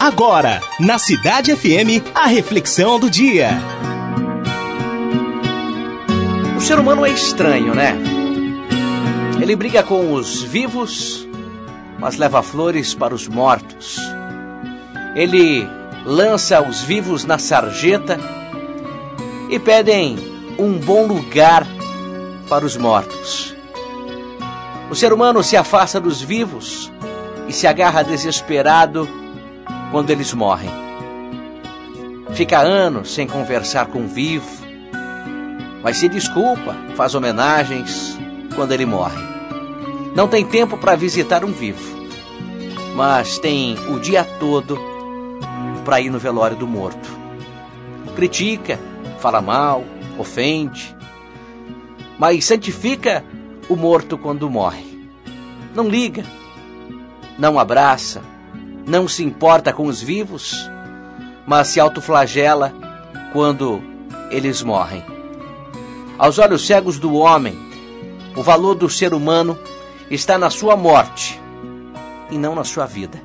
Agora, na Cidade FM, a reflexão do dia. O ser humano é estranho, né? Ele briga com os vivos, mas leva flores para os mortos. Ele lança os vivos na sarjeta e pedem um bom lugar para os mortos. O ser humano se afasta dos vivos e se agarra desesperado quando eles morrem. Fica anos sem conversar com o vivo, mas se desculpa, faz homenagens quando ele morre. Não tem tempo para visitar um vivo, mas tem o dia todo para ir no velório do morto. Critica, fala mal, ofende, mas santifica o morto quando morre. Não liga, não abraça, não se importa com os vivos, mas se autoflagela quando eles morrem. Aos olhos cegos do homem, o valor do ser humano está na sua morte e não na sua vida.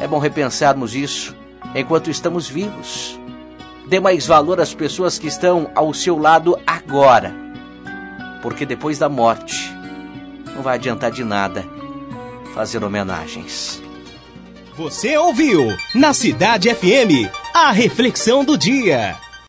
É bom repensarmos isso enquanto estamos vivos. Dê mais valor às pessoas que estão ao seu lado agora, porque depois da morte não vai adiantar de nada fazer homenagens. Você ouviu na Cidade FM a reflexão do dia.